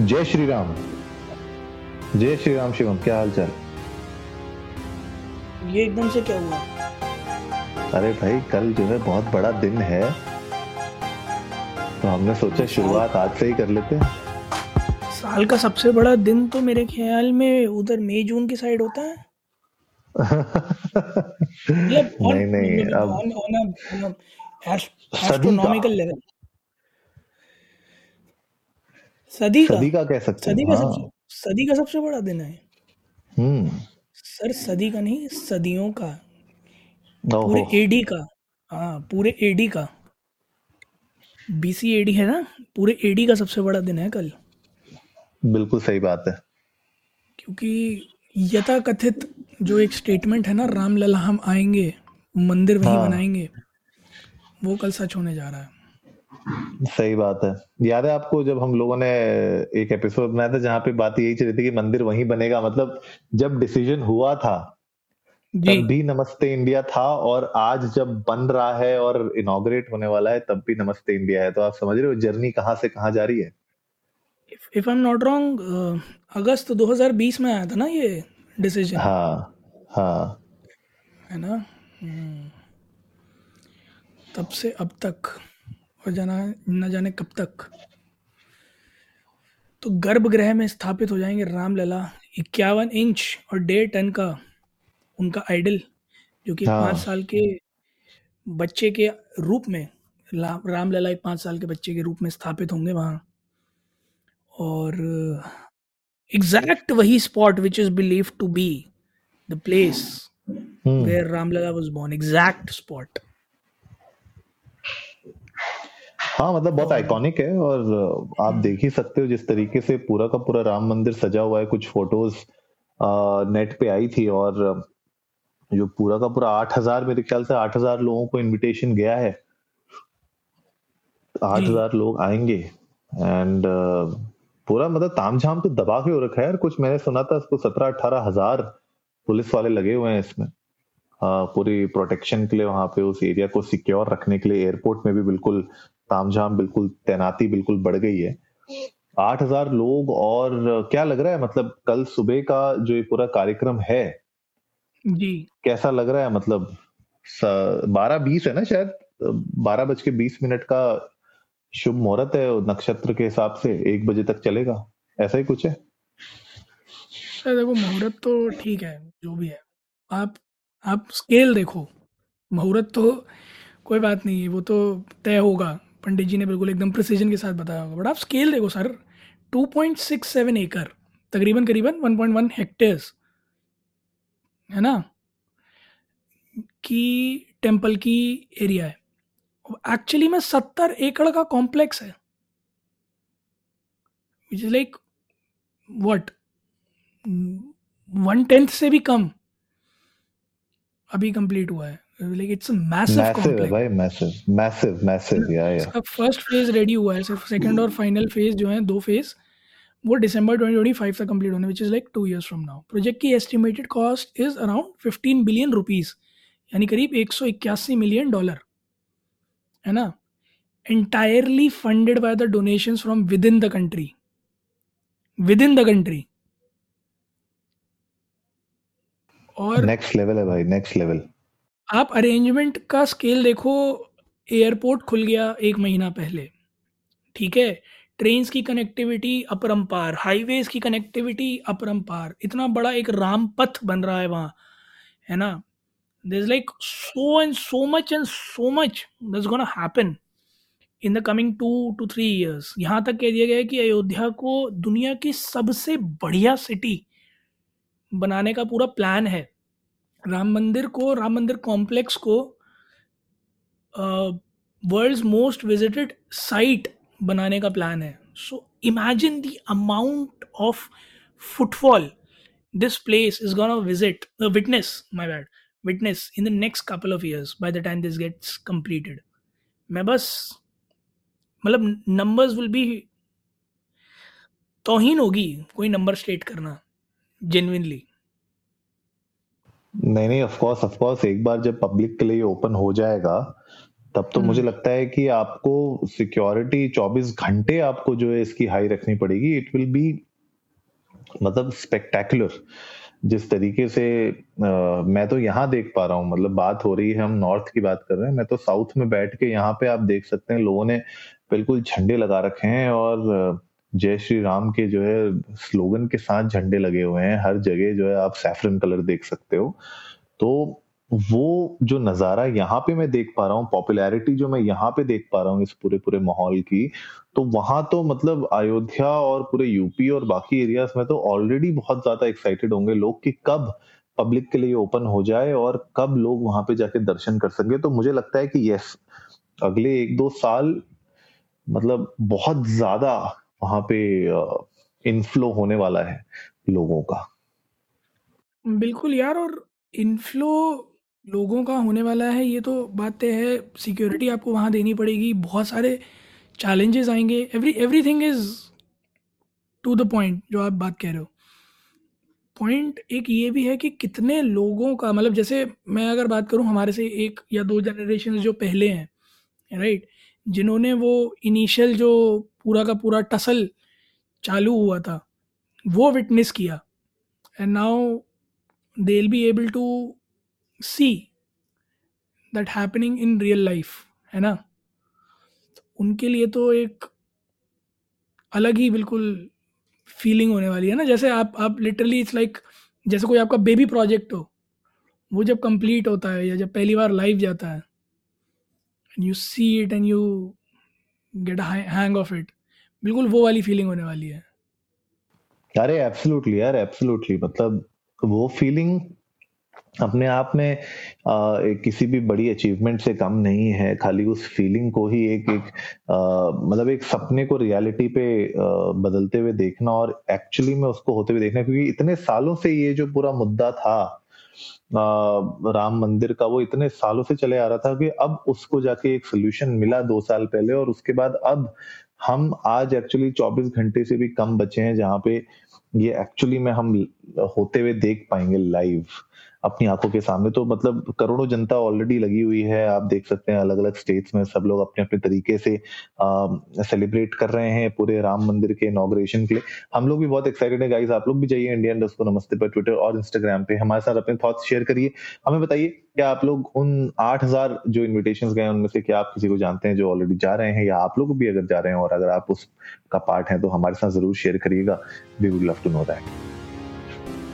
जय श्री राम। जय श्री राम शिवम क्या हाल चाल ये एकदम से क्या हुआ? अरे भाई कल जो है बहुत बड़ा दिन है। तो हमने सोचा शुरुआत आज से ही कर लेते हैं। साल का सबसे बड़ा दिन तो मेरे ख्याल में उधर मई जून की साइड होता है। मतलब नहीं नहीं अब एस्ट्रोनॉमिकल लेवल सदी का। सदी का कह सकते सदी का हाँ। सबसे सदी का सबसे बड़ा दिन है। हम्म। सर सदी का नहीं सदियों का। पूरे एडी का। हाँ पूरे एडी का। बीसी एडी है ना? पूरे एडी का सबसे बड़ा दिन है कल। बिल्कुल सही बात है। क्योंकि यथाकथित जो एक स्टेटमेंट है ना रामलला हम आएँगे मंदिर वहीं हाँ। बनाएँगे वो कल सच होने जा रहा है। सही बात है। याद है आपको जब हम लोगों ने एक एपिसोड बनाया था जहाँ पे बात यही चल रही थी कि मंदिर वहीं बनेगा? मतलब जब डिसीज़न हुआ था जी। तब भी नमस्ते इंडिया था और आज जब बन रहा है और इनॉग्रेट होने वाला है तब भी नमस्ते इंडिया है। तो आप समझ रहे हो जर्नी कहाँ से कहाँ जा रही है? If I am not wrong अगस्त 2020 में आया था ना ये डिसीज़न हाँ हाँ। है ना? हम्म, तब से अब तक। और जाना न जाने कब तक। तो गर्भगृह में स्थापित हो जाएँगे रामलला इक्यावन इंच और डेढ़ टन का उनका आइडल जो कि एक पाँच हाँ साल के बच्चे के रूप में रामलला एक पाँच साल के बच्चे के रूप में स्थापित होंगे वहाँ। और एग्जैक्ट वही spot which is believe to be the place where Ramlala was born exact spot हाँ मतलब बहुत आइकॉनिक है और आप देख ही सकते हो जिस तरीके से पूरा का पूरा राम मंदिर सजा हुआ है। कुछ फ़ोटोज़ नेट पे आई थी और जो पूरा का पूरा आठ हज़ार मेरे ख्याल से आठ हज़ार लोगों को इनविटेशन गया है। आठ हज़ार लोग आएँगे एंड पूरा मतलब तामझाम तो दबा के हो रखा है यार कुछ। मैंने सुना था इसको सत्रह अठारह हज़ार पुलिस वाले लगे हुए हैं इसमें। पूरी प्रोटेक्शन के लिए वहाँ पे उस एरिया को सिक्योर रखने के लिए एयरपोर्ट में भी बिल्कुल तामझाम बिल्कुल तैनाती बिल्कुल बढ़ गई है। आठ हज़ार लोग और क्या लग रहा है मतलब कल सुबह का जो ये पूरा कार्यक्रम है जी। कैसा लग रहा है मतलब बारह बीस है ना शायद? बारह बज के बीस मिनट का शुभ मुहूर्त है नक्षत्र के हिसाब से एक बजे तक चलेगा। ऐसा ही कुछ है? देखो मुहूर्त तो ठीक है जो भी है। आप आप स्केल देखो। मुहूर्त तो कोई बात नहीं है वो तो तय होगा। पंडित जी ने बिल्कुल एकदम प्रिसीजन के साथ बताया होगा। बट आप स्केल देखो सर 2.67 एकड़ तकरीबन करीबन 1.1 हेक्टेयर्स है ना? की टेंपल की एरिया है। एक्चुअली में सत्तर एकड़ का कॉम्प्लेक्स है। Which is like what one tenth से भी कम अभी कंप्लीट हुआ है। Like it's a massive complex भाई मैसिव मैसिव मैसिव या या इसका फ़र्स्ट फ़ेज़ रेडी हुआ है सिर्फ़ सेकंड और फाइनल फ़ेज़ जो है दो फ़ेज़ वो दिसंबर 2025 तक कंप्लीट होने which is like two years from now project की estimated cost is around 15 billion rupees यानी करीब एक मिलियन डॉलर है ना? Entirely funded by the donations from within the country. Within the country. और नेक्स्ट लेवल है भाई नेक्स्ट लेवल आप अरेंजमेंट का स्केल देखो एयरपोर्ट खुल गया एक महीना पहले, ठीक है? ट्रेन्स की कनेक्टिविटी अपरंपार हाईवेज की कनेक्टिविटी अपरंपार इतना बड़ा एक रामपथ बन रहा है वहाँ, है ना? There's like so and so much and so much that's gonna happen in the coming two two three years यहाँ तक कह दिया गया है कि अयोध्या को दुनिया की सबसे बढ़िया सिटी बनाने का पूरा प्लान है। राम मंदिर को, राम मंदिर कॉम्प्लेक्स को वर्ल्ड्स मोस्ट विजिटेड साइट बनाने का प्लान है। So imagine the amount of footfall this place is gonna visit witness, my bad, witness in the next couple of years by the time this gets completed. मैं बस मतलब numbers will be तोहीन होगी, कोई number state करना genuinely नहीं नहीं of course of course एक बार जब पब्लिक के लिए ओपन हो जाएगा तब तो मुझे लगता है कि आपको सिक्योरिटी 24 घंटे आपको जो है इसकी हाई रखनी पड़ेगी। इट विल बी मतलब स्पेक्टेकुलर जिस तरीके से आ, मैं तो यहाँ देख पा रहा हूँ मतलब बात हो रही है हम नॉर्थ की बात कर रहे हैं मैं तो साउथ में बैठ के यहाँ पे आप देख सकते हैं लोगों ने बिल्कुल झंडे लगा रखे हैं और जय श्री राम के जो है स्लोगन के साथ झंडे लगे हुए हैं। हर जगह जो है, आप सैफरन कलर देख सकते हो। तो वो जो नज़ारा यहाँ पे मैं देख पा रहा हूँ पॉपुलैरिटी जो मैं यहाँ पे देख पा रहा हूँ इस पूरे पूरे माहौल की तो वहाँ तो मतलब अयोध्या और पूरे यूपी और बाकी एरियाज़ में तो ऑलरेडी बहुत ज़्यादा एक्साइटेड होंगे लोग कि कब पब्लिक के लिए ओपन हो जाए और कब लोग वहाँ पे जाके दर्शन कर सकेंगे तो मुझे लगता है कि यस अगले एक दो साल मतलब बहुत ज़्यादा वहाँ पे इनफ्लो होने वाला है लोगों का। बिल्कुल यार, और इनफ्लो लोगों का होने वाला है, ये तो बात है। सिक्योरिटी आपको वहाँ देनी पड़ेगी। बहुत सारे चैलेंजेस आएँगे। Every everything is to the point जो आप बात कह रहे हो। पॉइंट एक ये भी है कि कितने लोगों का मतलब जैसे मैं अगर बात करूँ हमारे से एक या दो जनरेशन जो पहले हैं राइट जिन्होंने वो इनिशियल जो पूरा का पूरा टसल चालू हुआ था, वो विटनेस किया। And now they be able to see that happening in real life है ना? उनके लिए तो एक अलग ही बिल्कुल फीलिंग होने वाली है ना। जैसे आप आप लिटरली इट्स लाइक जैसे कोई आपका बेबी प्रोजेक्ट हो, वो जब कंप्लीट होता है या जब पहली बार लाइव जाता है and you see it and you get hang of it बिल्कुल वो वाली फीलिंग होने वाली है। अरे एब्सोल्युटली यार एब्सोल्युटली मतलब वो फीलिंग अपने आप में आ, किसी भी बड़ी अचीवमेंट से कम नहीं है खाली उस फीलिंग को ही एक एक मतलब एक सपने को रियलिटी पे आ, बदलते हुए देखना और एक्चुअली में उसको होते हुए देखना क्योंकि इतने सालों से ये जो पूरा मुद्दा था राम मंदिर का वो इतने सालों से चले आ रहा था कि अब उसको जाके एक सोल्यूशन मिला दो साल पहले और उसके बाद अब हम आज एक्चुअली 24 घंटे से भी कम बचे हैं जहाँ पे ये एक्चुअली में हम होते हुए देख पाएँगे लाइव अपनी आँखों के सामने। तो मतलब करोड़ों जनता ऑलरेडी लगी हुई है। आप देख सकते हैं अलग अलग स्टेट्स में सब लोग अपने अपने तरीके से सेलिब्रेट कर रहे हैं पूरे राम मंदिर के इनोग्रेशन के लिए। हम लोग भी बहुत एक्साइटेड है। गाइस आप लोग भी जाइए इंडियन डस्ट को नमस्ते पर ट्विटर और इंस्टाग्राम पे। हमारे साथ अपने थॉट्स शेयर करिए। हमें बताइए, क्या आप लोग उन आठ हज़ार जो इन्विटेशन गए उनमें से क्या आप किसी को जानते हैं जो ऑलरेडी जा रहे हैं? या आप लोग भी अगर जा रहे हैं और अगर आप उसका पार्ट है तो हमारे साथ ज़रूर शेयर करिएगा। We would love to know that